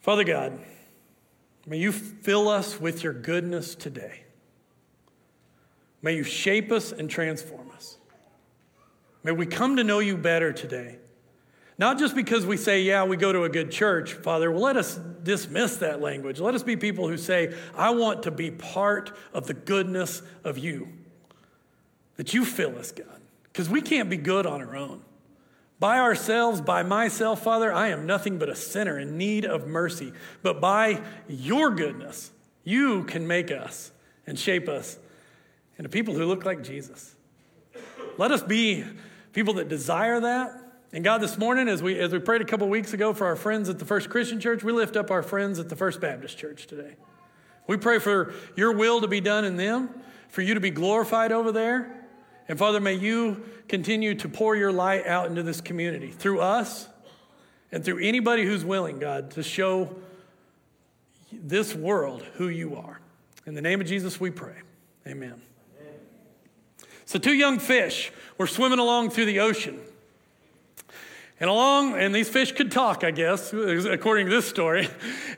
Father God, may you fill us with your goodness today. May you shape us and transform us. May we come to know you better today. Not just because we say, yeah, we go to a good church, Father. Well, let us dismiss that language. Let us be people who say, I want to be part of the goodness of you. That you fill us, God. Because we can't be good on our own. By ourselves, by myself, Father, I am nothing but a sinner in need of mercy. But by your goodness, you can make us and shape us into people who look like Jesus. Let us be people that desire that. And God, this morning, as we, as we prayed a couple weeks ago for our friends at the First Christian Church, we lift up our friends at the First Baptist Church today. We pray for your will to be done in them, for you to be glorified over there. And Father, may you continue to pour your light out into this community through us and through anybody who's willing, God, to show this world who you are. In the name of Jesus, we pray. Amen. So, two young fish were swimming along through the ocean. And along, and these fish could talk, I guess, according to this story.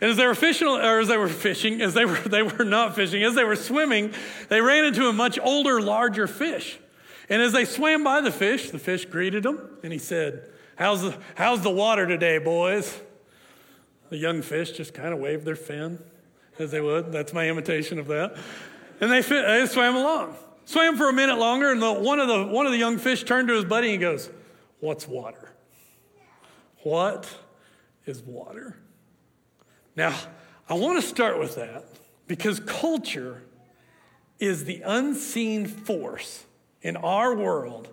And as they were fishing, or as they were fishing, as they were, they were not fishing, as they were swimming, they ran into a much older, larger fish. And as they swam by the fish, the fish greeted them and he said, How's the, how's the water today, boys? The young fish just kind of waved their fin as they would. That's my imitation of that. And they, fit, they swam along. Swam for a minute longer, and the, one, of the, one of the young fish turned to his buddy and he goes, What's water? What is water? Now, I want to start with that because culture is the unseen force in our world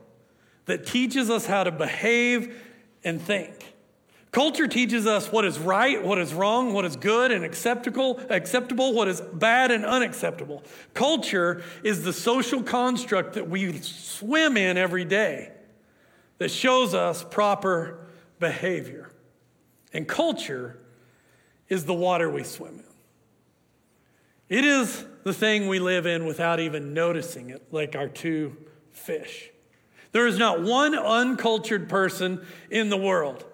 that teaches us how to behave and think. Culture teaches us what is right, what is wrong, what is good and acceptable, acceptable, what is bad and unacceptable. Culture is the social construct that we swim in every day that shows us proper behavior. And culture is the water we swim in. It is the thing we live in without even noticing it, like our two fish. There is not one uncultured person in the world.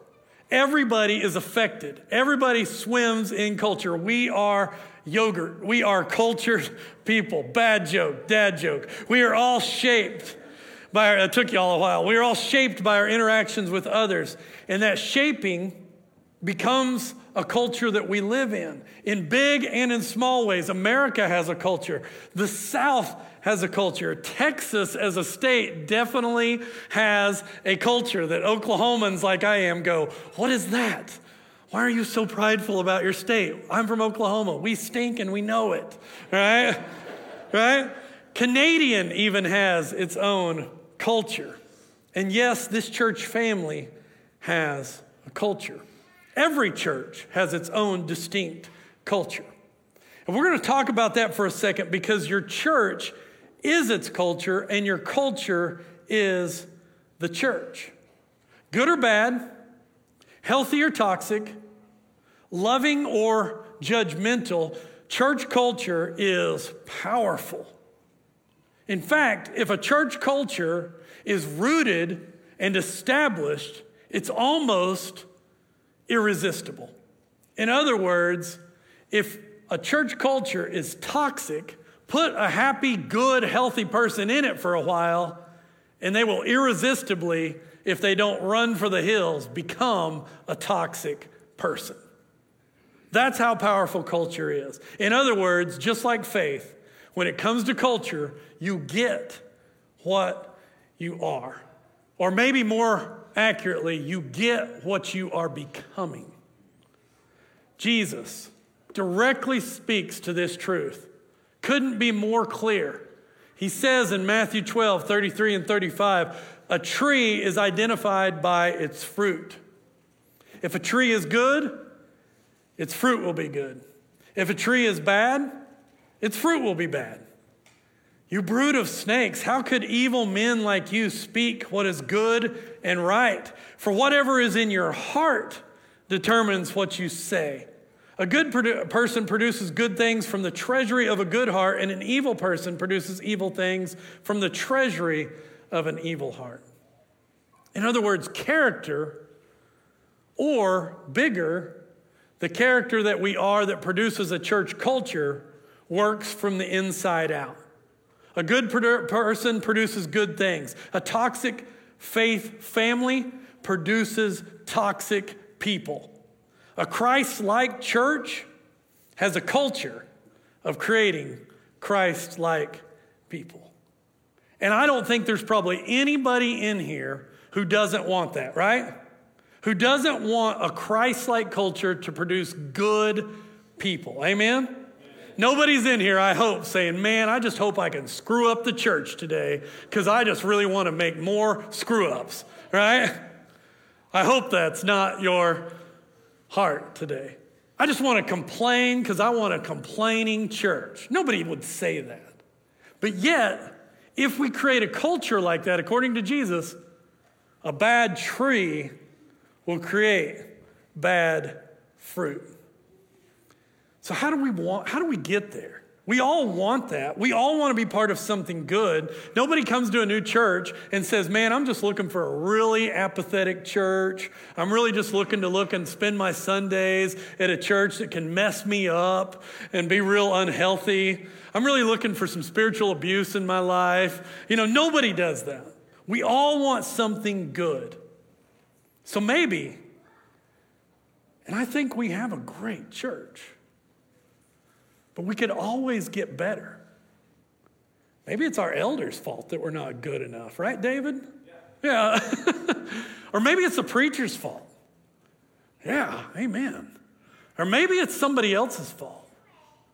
Everybody is affected. Everybody swims in culture. We are yogurt. We are cultured people. Bad joke, dad joke. We are all shaped by our, it took you all a while. We are all shaped by our interactions with others. And that shaping becomes a culture that we live in, in big and in small ways. America has a culture. The South has a culture. Texas, as a state, definitely has a culture that Oklahomans like I am go, What is that? Why are you so prideful about your state? I'm from Oklahoma. We stink and we know it, right? right? Canadian even has its own culture. And yes, this church family has a culture. Every church has its own distinct culture. And we're going to talk about that for a second because your church is its culture, and your culture is the church. Good or bad, healthy or toxic, loving or judgmental, church culture is powerful. In fact, if a church culture is rooted and established, it's almost irresistible. In other words, if a church culture is toxic, Put a happy, good, healthy person in it for a while, and they will irresistibly, if they don't run for the hills, become a toxic person. That's how powerful culture is. In other words, just like faith, when it comes to culture, you get what you are. Or maybe more accurately, you get what you are becoming. Jesus directly speaks to this truth couldn't be more clear. He says in Matthew 12, 33 and 35, a tree is identified by its fruit. If a tree is good, its fruit will be good. If a tree is bad, its fruit will be bad. You brood of snakes, how could evil men like you speak what is good and right? For whatever is in your heart determines what you say. A good produ- person produces good things from the treasury of a good heart, and an evil person produces evil things from the treasury of an evil heart. In other words, character, or bigger, The character that we are that produces a church culture works from the inside out. A good person produces good things. A toxic faith family produces toxic people. A Christ like church has a culture of creating Christ like people. And I don't think there's probably anybody in here who doesn't want that, right? Who doesn't want a Christ like culture to produce good people. Amen? Nobody's in here, I hope, saying, Man, I just hope I can screw up the church today because I just really want to make more screw ups, right? I hope that's not your heart today. I just want to complain because I want a complaining church. Nobody would say that. But yet, if we create a culture like that, according to Jesus, a bad tree will create bad fruit. So how do we want how do we get there? We all want that. We all want to be part of something good. Nobody comes to a new church and says, Man, I'm just looking for a really apathetic church. I'm really just looking to look and spend my Sundays at a church that can mess me up and be real unhealthy. I'm really looking for some spiritual abuse in my life. You know, nobody does that. We all want something good. So maybe, and I think we have a great church. But we could always get better. Maybe it's our elders' fault that we're not good enough, right, David? Yeah. yeah. or maybe it's the preacher's fault. Yeah, amen. Or maybe it's somebody else's fault.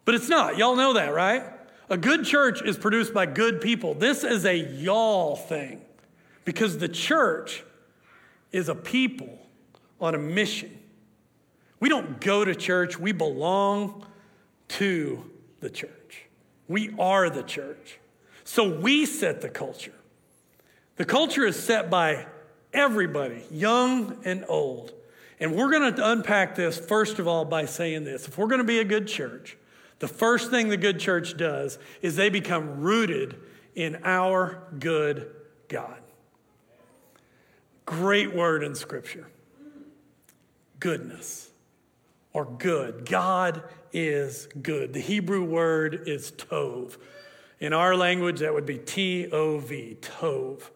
But it's not. Y'all know that, right? A good church is produced by good people. This is a y'all thing because the church is a people on a mission. We don't go to church, we belong to the church. We are the church. So we set the culture. The culture is set by everybody, young and old. And we're going to unpack this, first of all, by saying this. If we're going to be a good church, the first thing the good church does is they become rooted in our good God. Great word in Scripture goodness or good. God is good. The Hebrew word is tov. In our language, that would be T O V, tov.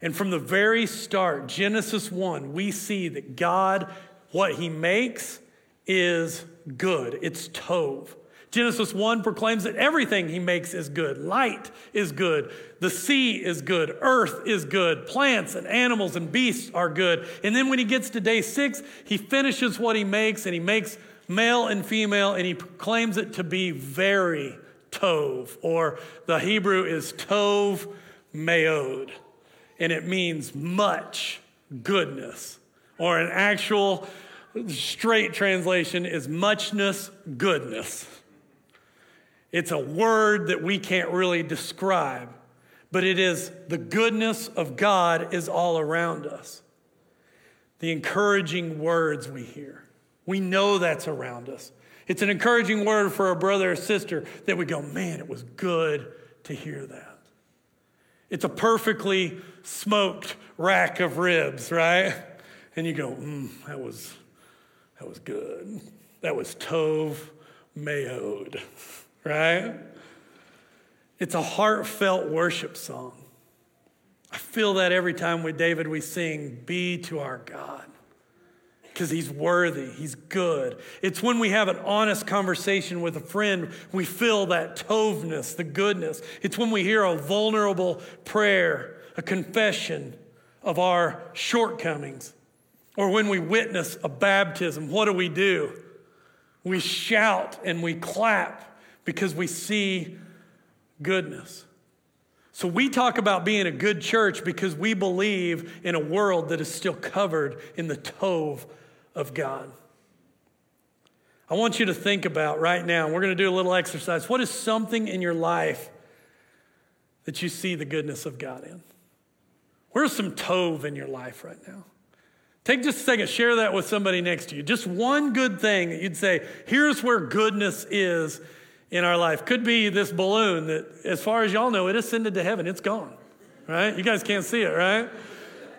And from the very start, Genesis 1, we see that God, what he makes is good. It's tov. Genesis 1 proclaims that everything he makes is good. Light is good. The sea is good. Earth is good. Plants and animals and beasts are good. And then when he gets to day six, he finishes what he makes and he makes male and female and he proclaims it to be very tov, or the Hebrew is tov meod, and it means much goodness, or an actual straight translation is muchness goodness. It's a word that we can't really describe, but it is the goodness of God is all around us. The encouraging words we hear. We know that's around us. It's an encouraging word for a brother or sister that we go, man, it was good to hear that. It's a perfectly smoked rack of ribs, right? And you go, mm, that was that was good. That was tov meod right? It's a heartfelt worship song. I feel that every time with David we sing, Be to our God, because he's worthy, he's good. It's when we have an honest conversation with a friend, we feel that tovness, the goodness. It's when we hear a vulnerable prayer, a confession of our shortcomings, or when we witness a baptism. What do we do? We shout and we clap because we see goodness. So we talk about being a good church because we believe in a world that is still covered in the tov of God. I want you to think about right now, we're going to do a little exercise. What is something in your life that you see the goodness of God in? Where's some tov in your life right now? Take just a second, share that with somebody next to you. Just one good thing that you'd say, here's where goodness is in our life. Could be this balloon that, as far as y'all know, it ascended to heaven. It's gone, right? You guys can't see it, right?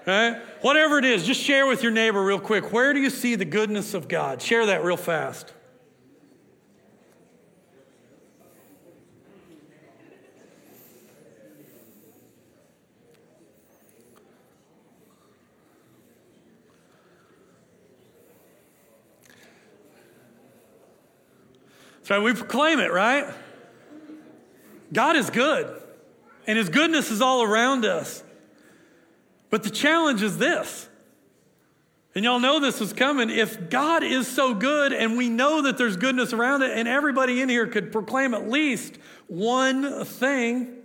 Right? Whatever it is, just share with your neighbor real quick. Where do you see the goodness of God? Share that real fast. Right, we proclaim it, right? God is good, and His goodness is all around us. But the challenge is this, and y'all know this is coming. If God is so good, and we know that there's goodness around it, and everybody in here could proclaim at least one thing,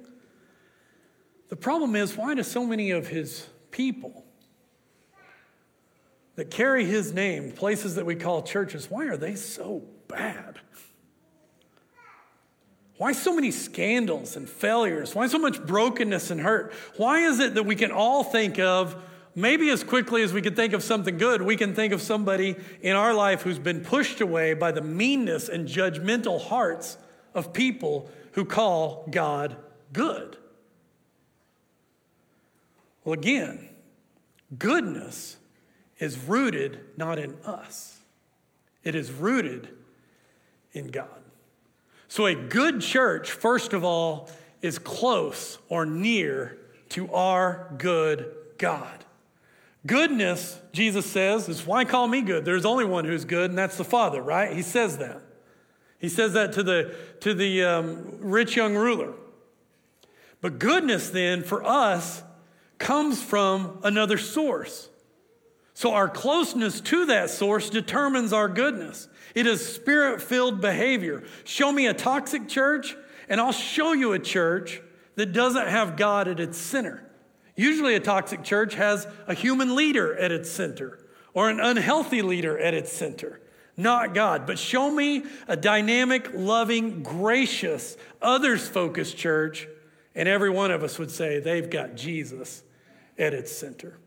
the problem is why do so many of His people that carry His name, places that we call churches, why are they so bad? Why so many scandals and failures? Why so much brokenness and hurt? Why is it that we can all think of, maybe as quickly as we can think of something good, we can think of somebody in our life who's been pushed away by the meanness and judgmental hearts of people who call God good? Well, again, goodness is rooted not in us, it is rooted in God. So, a good church, first of all, is close or near to our good God. Goodness, Jesus says, is why call me good? There's only one who's good, and that's the Father, right? He says that. He says that to the, to the um, rich young ruler. But goodness, then, for us, comes from another source. So our closeness to that source determines our goodness. It is spirit filled behavior. Show me a toxic church, and I'll show you a church that doesn't have God at its center. Usually, a toxic church has a human leader at its center or an unhealthy leader at its center, not God. But show me a dynamic, loving, gracious, others focused church, and every one of us would say they've got Jesus at its center.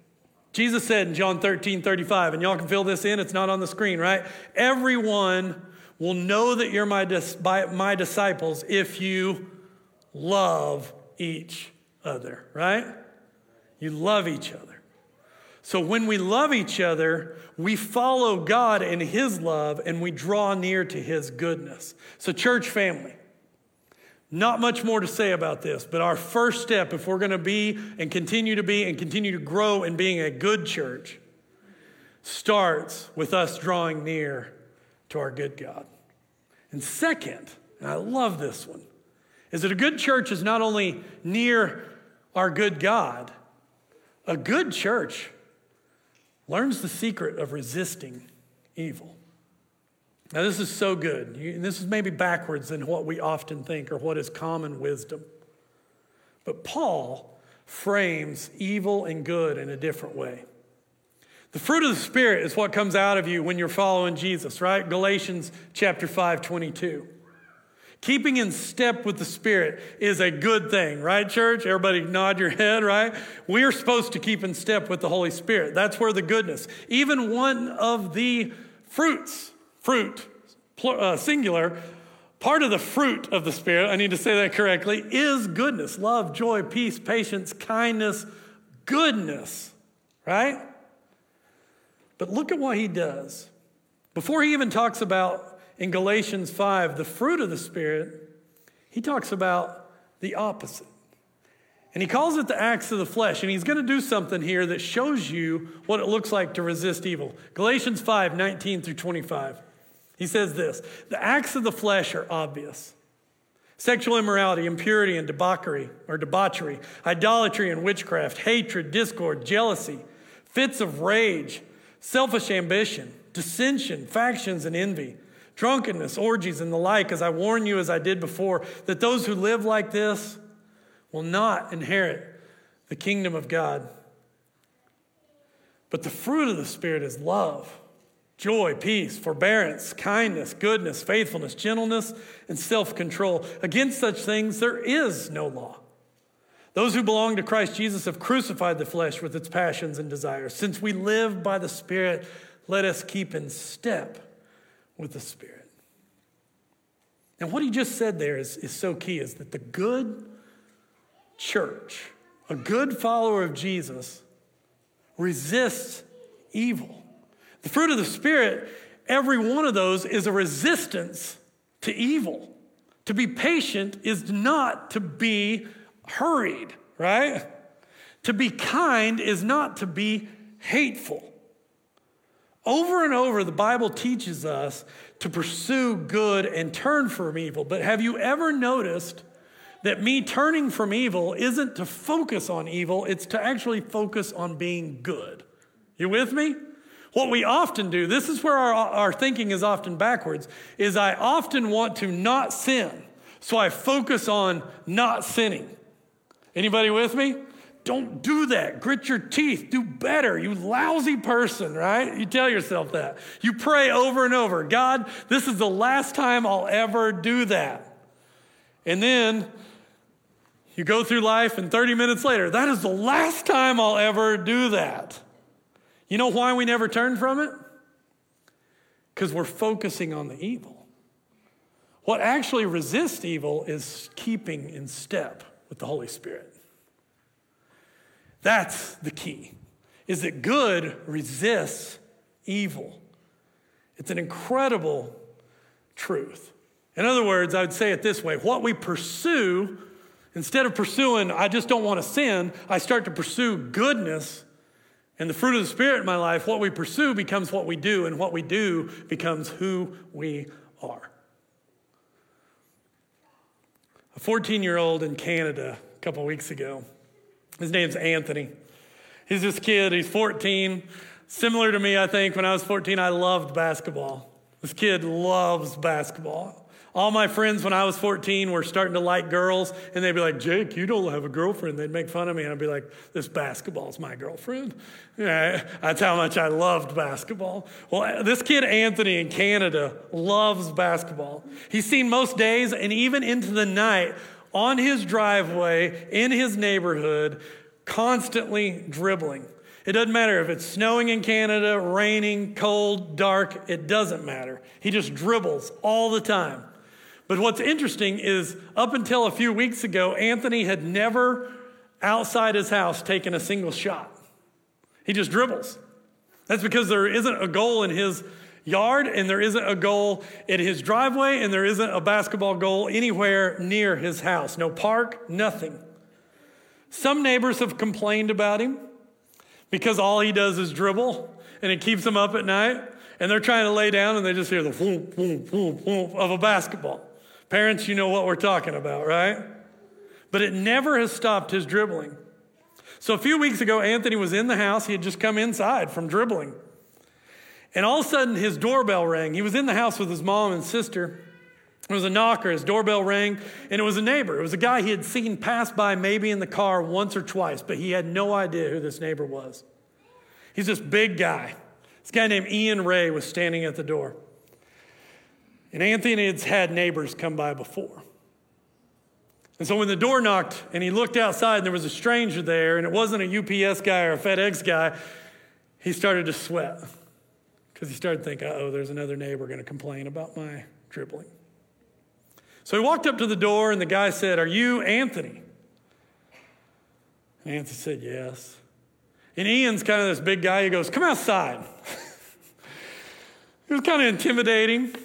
Jesus said in John 13, 35, and y'all can fill this in, it's not on the screen, right? Everyone will know that you're my, dis- my disciples if you love each other, right? You love each other. So when we love each other, we follow God in His love and we draw near to His goodness. So, church family, not much more to say about this, but our first step, if we're going to be and continue to be and continue to grow in being a good church, starts with us drawing near to our good God. And second, and I love this one, is that a good church is not only near our good God, a good church learns the secret of resisting evil. Now, this is so good. You, this is maybe backwards than what we often think or what is common wisdom. But Paul frames evil and good in a different way. The fruit of the Spirit is what comes out of you when you're following Jesus, right? Galatians chapter 5, 22. Keeping in step with the Spirit is a good thing, right, church? Everybody nod your head, right? We are supposed to keep in step with the Holy Spirit. That's where the goodness, even one of the fruits fruit, uh, singular, part of the fruit of the Spirit, I need to say that correctly, is goodness, love, joy, peace, patience, kindness, goodness, right? But look at what he does. Before he even talks about in Galatians 5 the fruit of the Spirit, he talks about the opposite. And he calls it the acts of the flesh. And he's going to do something here that shows you what it looks like to resist evil. Galatians 5 19 through 25. He says this the acts of the flesh are obvious. Sexual immorality, impurity, and debauchery, or debauchery, idolatry and witchcraft, hatred, discord, jealousy, fits of rage, selfish ambition, dissension, factions, and envy, drunkenness, orgies, and the like, as I warn you, as I did before, that those who live like this will not inherit the kingdom of God. But the fruit of the Spirit is love joy, peace, forbearance, kindness, goodness, faithfulness, gentleness, and self control. Against such things, there is no law. Those who belong to Christ Jesus have crucified the flesh with its passions and desires. Since we live by the Spirit, let us keep in step with the Spirit. And what he just said there is, is so key is that the good church, a good follower of Jesus, resists evil. The fruit of the Spirit, every one of those is a resistance to evil. To be patient is not to be hurried, right? To be kind is not to be hateful. Over and over, the Bible teaches us to pursue good and turn from evil. But have you ever noticed that me turning from evil isn't to focus on evil, it's to actually focus on being good? You with me? What we often do, this is where our, our thinking is often backwards, is I often want to not sin. So I focus on not sinning. Anybody with me? Don't do that. Grit your teeth. Do better. You lousy person, right? You tell yourself that. You pray over and over God, this is the last time I'll ever do that. And then you go through life, and 30 minutes later, that is the last time I'll ever do that. You know why we never turn from it? Because we're focusing on the evil. What actually resists evil is keeping in step with the Holy Spirit. That's the key. Is that good resists evil. It's an incredible truth. In other words, I would say it this way what we pursue, instead of pursuing, I just don't want to sin, I start to pursue goodness. And the fruit of the Spirit in my life, what we pursue becomes what we do, and what we do becomes who we are. A 14 year old in Canada a couple weeks ago his name's Anthony. He's this kid, he's 14. Similar to me, I think, when I was 14, I loved basketball. This kid loves basketball. All my friends when I was 14 were starting to like girls, and they'd be like, Jake, you don't have a girlfriend. They'd make fun of me, and I'd be like, this basketball's my girlfriend. Yeah, that's how much I loved basketball. Well, this kid, Anthony, in Canada, loves basketball. He's seen most days and even into the night on his driveway in his neighborhood, constantly dribbling. It doesn't matter if it's snowing in Canada, raining, cold, dark, it doesn't matter. He just dribbles all the time. But what's interesting is up until a few weeks ago, Anthony had never outside his house taken a single shot. He just dribbles. That's because there isn't a goal in his yard, and there isn't a goal in his driveway, and there isn't a basketball goal anywhere near his house. No park, nothing. Some neighbors have complained about him because all he does is dribble, and it keeps them up at night. And they're trying to lay down, and they just hear the whoop, whoop, whoop, whoop of a basketball. Parents, you know what we're talking about, right? But it never has stopped his dribbling. So a few weeks ago, Anthony was in the house. He had just come inside from dribbling. And all of a sudden, his doorbell rang. He was in the house with his mom and sister. It was a knocker. His doorbell rang, and it was a neighbor. It was a guy he had seen pass by maybe in the car once or twice, but he had no idea who this neighbor was. He's this big guy. This guy named Ian Ray was standing at the door. And Anthony had had neighbors come by before. And so when the door knocked and he looked outside and there was a stranger there and it wasn't a UPS guy or a FedEx guy, he started to sweat because he started thinking, oh, there's another neighbor going to complain about my dribbling. So he walked up to the door, and the guy said, Are you Anthony? And Anthony said, Yes. And Ian's kind of this big guy. He goes, Come outside. he was kind of intimidating.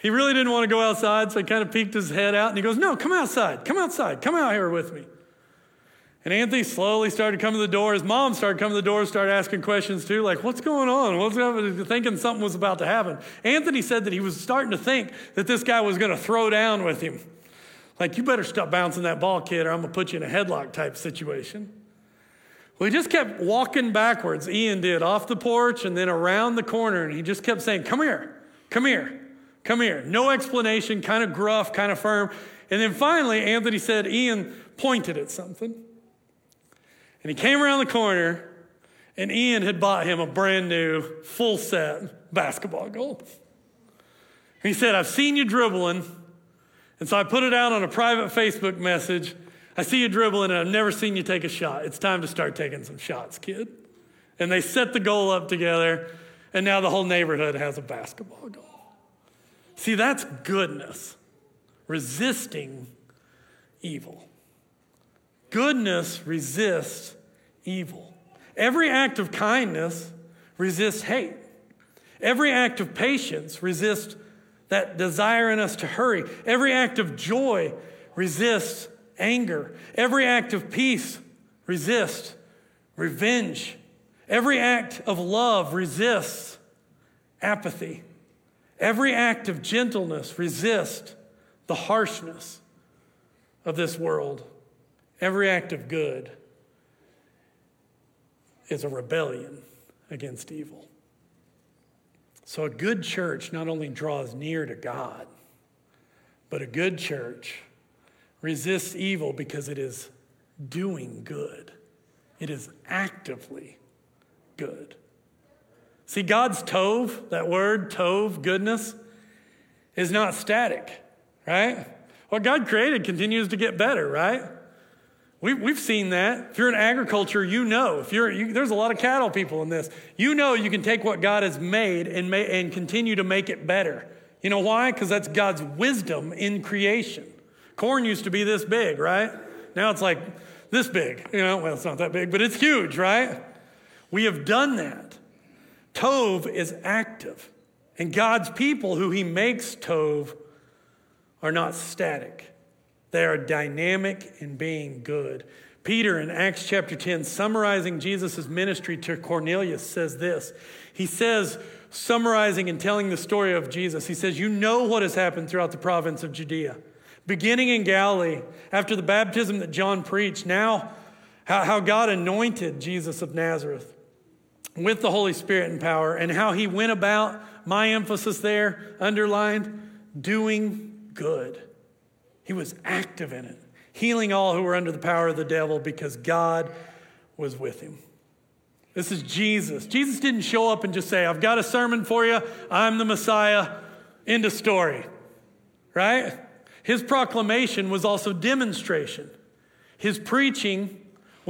He really didn't want to go outside, so he kind of peeked his head out and he goes, No, come outside. Come outside. Come out here with me. And Anthony slowly started coming to the door. His mom started coming to the door, started asking questions too, like, what's going on? What's happening? Thinking something was about to happen. Anthony said that he was starting to think that this guy was going to throw down with him. Like, you better stop bouncing that ball, kid, or I'm going to put you in a headlock type situation. Well, he just kept walking backwards. Ian did off the porch and then around the corner, and he just kept saying, Come here, come here, come here. No explanation, kind of gruff, kind of firm. And then finally, Anthony said, Ian pointed at something. And he came around the corner, and Ian had bought him a brand new full set basketball goal. He said, I've seen you dribbling. And so I put it out on a private Facebook message. I see you dribbling, and I've never seen you take a shot. It's time to start taking some shots, kid. And they set the goal up together, and now the whole neighborhood has a basketball goal. See, that's goodness, resisting evil. Goodness resists evil. Every act of kindness resists hate. Every act of patience resists that desire in us to hurry. Every act of joy resists anger. Every act of peace resists revenge. Every act of love resists apathy. Every act of gentleness resists the harshness of this world. Every act of good is a rebellion against evil. So, a good church not only draws near to God, but a good church resists evil because it is doing good, it is actively good. See, God's tov, that word, tov, goodness, is not static, right? What God created continues to get better, right? We, we've seen that. If you're in agriculture, you know. If you're, you, there's a lot of cattle people in this. You know you can take what God has made and, and continue to make it better. You know why? Because that's God's wisdom in creation. Corn used to be this big, right? Now it's like this big. You know, well, it's not that big, but it's huge, right? We have done that. Tov is active. And God's people who he makes Tov are not static. They are dynamic in being good. Peter in Acts chapter 10, summarizing Jesus' ministry to Cornelius, says this. He says, summarizing and telling the story of Jesus, he says, You know what has happened throughout the province of Judea, beginning in Galilee, after the baptism that John preached, now how God anointed Jesus of Nazareth with the Holy Spirit and power, and how he went about, my emphasis there, underlined, doing good he was active in it, healing all who were under the power of the devil because God was with him. This is Jesus. Jesus didn't show up and just say, I've got a sermon for you. I'm the Messiah. End of story. Right? His proclamation was also demonstration. His preaching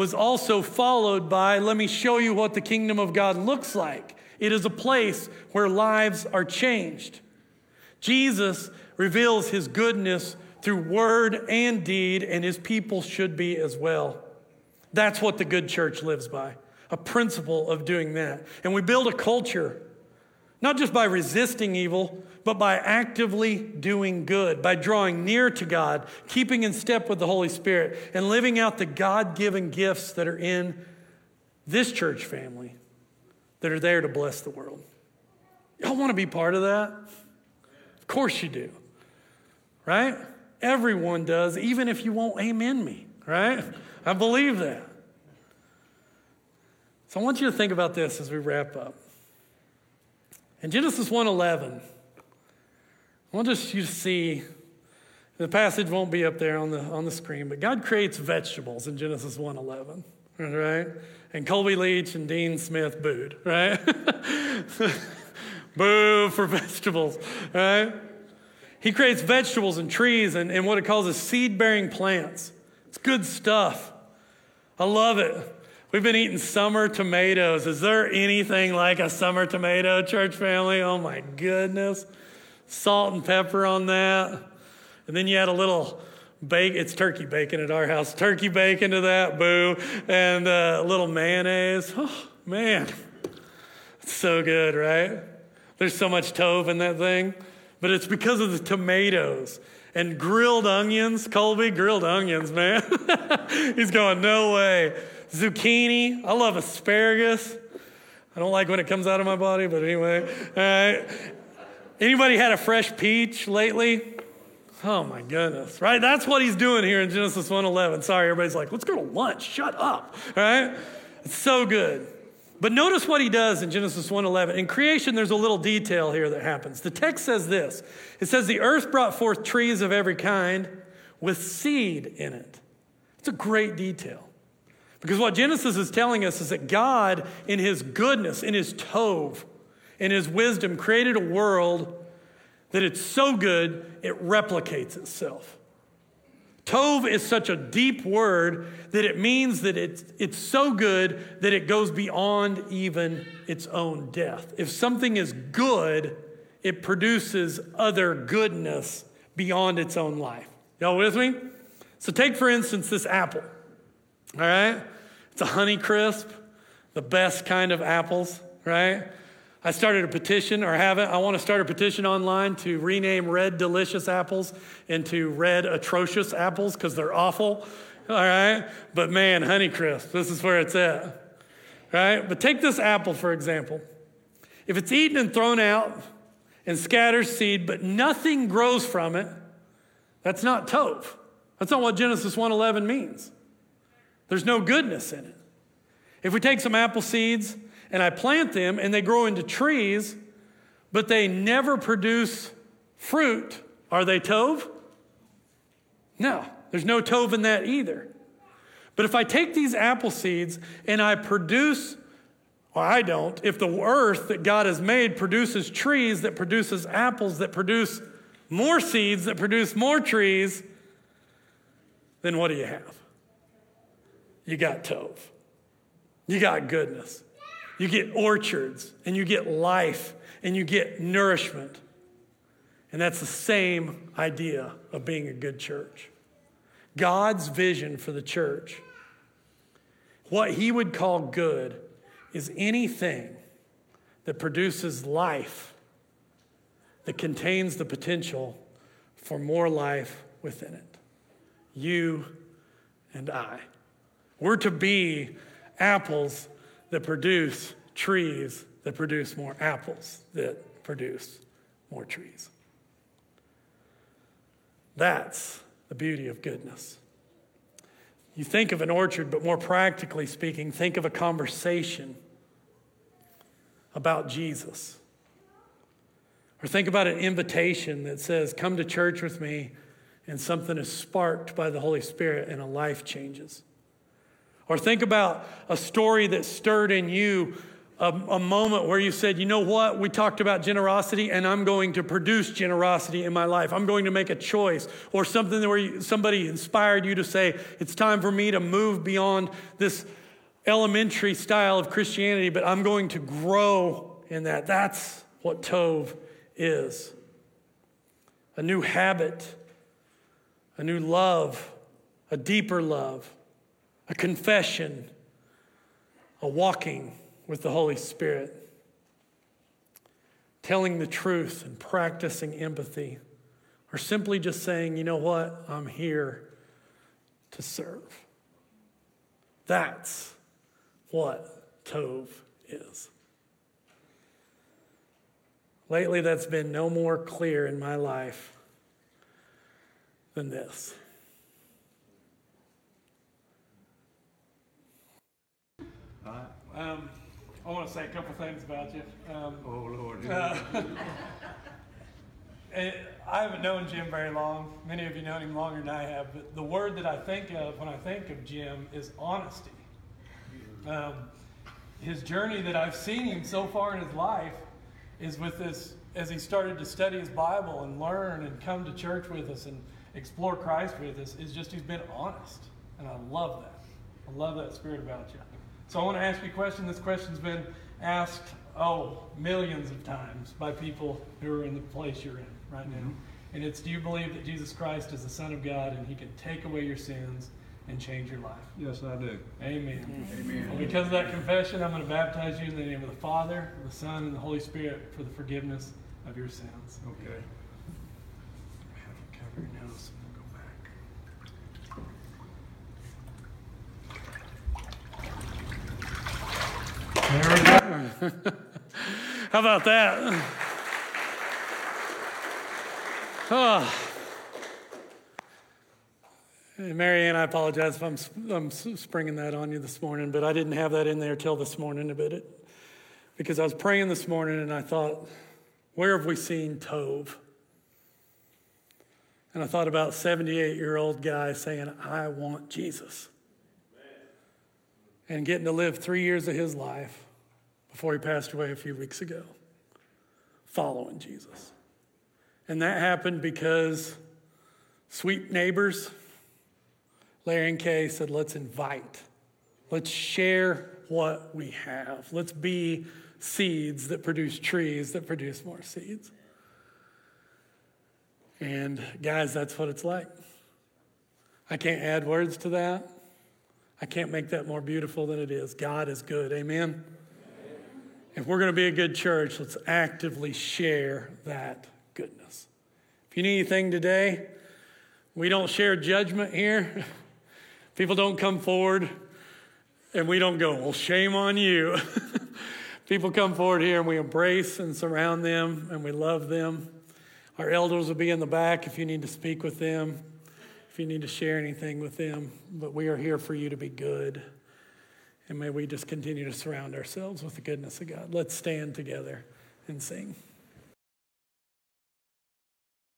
was also followed by, let me show you what the kingdom of God looks like. It is a place where lives are changed. Jesus reveals his goodness through word and deed, and his people should be as well. That's what the good church lives by a principle of doing that. And we build a culture, not just by resisting evil, but by actively doing good, by drawing near to God, keeping in step with the Holy Spirit, and living out the God given gifts that are in this church family that are there to bless the world. Y'all want to be part of that? Of course you do, right? Everyone does, even if you won't amen me, right? I believe that. So I want you to think about this as we wrap up. In Genesis 1:11, I want you to see the passage won't be up there on the on the screen, but God creates vegetables in Genesis 1:11, right? And Colby Leach and Dean Smith booed, right? Boo for vegetables, right? He creates vegetables and trees and, and what it calls a seed bearing plants. It's good stuff. I love it. We've been eating summer tomatoes. Is there anything like a summer tomato, church family? Oh my goodness. Salt and pepper on that. And then you add a little bacon. It's turkey bacon at our house. Turkey bacon to that, boo. And uh, a little mayonnaise. Oh, man. It's so good, right? There's so much tov in that thing but it's because of the tomatoes and grilled onions. Colby, grilled onions, man. He's going, no way. Zucchini. I love asparagus. I don't like when it comes out of my body, but anyway. All right. Anybody had a fresh peach lately? Oh my goodness, right? That's what he's doing here in Genesis 1:11. Sorry, everybody's like, let's go to lunch. Shut up, right? It's so good. But notice what he does in Genesis 1:11. In creation there's a little detail here that happens. The text says this. It says the earth brought forth trees of every kind with seed in it. It's a great detail. Because what Genesis is telling us is that God in his goodness, in his tov, in his wisdom created a world that it's so good it replicates itself. Tov is such a deep word that it means that it's, it's so good that it goes beyond even its own death. If something is good, it produces other goodness beyond its own life. Y'all with me? So take, for instance, this apple. All right? It's a honey crisp. the best kind of apples, right? I started a petition, or haven't. I want to start a petition online to rename red delicious apples into red atrocious apples because they're awful. All right? But man, Honeycrisp, this is where it's at. Right? But take this apple, for example. If it's eaten and thrown out and scatters seed, but nothing grows from it, that's not tov. That's not what Genesis 1:11 means. There's no goodness in it. If we take some apple seeds and I plant them and they grow into trees, but they never produce fruit, are they tov? No, there's no tov in that either. But if I take these apple seeds and I produce, or I don't, if the earth that God has made produces trees that produces apples that produce more seeds that produce more trees, then what do you have? You got tov. You got goodness. You get orchards and you get life and you get nourishment. And that's the same idea of being a good church. God's vision for the church, what he would call good, is anything that produces life, that contains the potential for more life within it. You and I. We're to be apples that produce trees that produce more apples that produce more trees. That's the beauty of goodness. You think of an orchard, but more practically speaking, think of a conversation about Jesus. Or think about an invitation that says, Come to church with me, and something is sparked by the Holy Spirit and a life changes. Or think about a story that stirred in you a, a, moment where you said, you know what, we talked about generosity and I'm going to produce generosity in my life. I'm going to make a choice. Or something where you, somebody inspired you to say, it's time for me to move beyond this elementary style of Christianity, but I'm going to grow in that. That's what Tov is a new habit, a new love, a deeper love a confession, a walking with the Holy Spirit, telling the truth and practicing empathy, or simply just saying, you know what, I'm here to serve. That's what Tov is. Lately, that's been no more clear in my life than this. Um, I want to say a couple things about you. Um, oh, Lord. Uh, I haven't known Jim very long. Many of you know him longer than I have. But the word that I think of when I think of Jim is honesty. Um, his journey that I've seen him so far in his life is with this, as he started to study his Bible and learn and come to church with us and explore Christ with us, is just he's been honest. And I love that. I love that spirit about you. So I want to ask you a question. This question's been asked, oh, millions of times by people who are in the place you're in right now. Mm-hmm. And it's do you believe that Jesus Christ is the Son of God and He can take away your sins and change your life? Yes, I do. Amen. Amen. Well, because of that confession, I'm going to baptize you in the name of the Father, the Son, and the Holy Spirit for the forgiveness of your sins. Okay. Cover your nose. There we go. How about that? Ah. Oh. Marianne, I apologize if I'm, I'm springing that on you this morning, but I didn't have that in there till this morning about it. Because I was praying this morning and I thought, where have we seen Tov? And I thought about 78 year old guy saying, I want Jesus and getting to live three years of his life before he passed away a few weeks ago, following Jesus. And that happened because sweet neighbors, Larry and Kay said, let's invite, let's share what we have. Let's be seeds that produce trees that produce more seeds. And guys, that's what it's like. I can't add words to that. I can't make that more beautiful than it is. God is good. Amen. If we're going to be a good church, let's actively share that goodness. If you need anything today, we don't share judgment here. People don't come forward and we don't go, well, shame on you. People come forward here and we embrace and surround them and we love them. Our elders will be in the back if you need to speak with them, if you need to share anything with them. But we are here for you to be good. And may we just continue to surround ourselves with the goodness of God. Let's stand together and sing.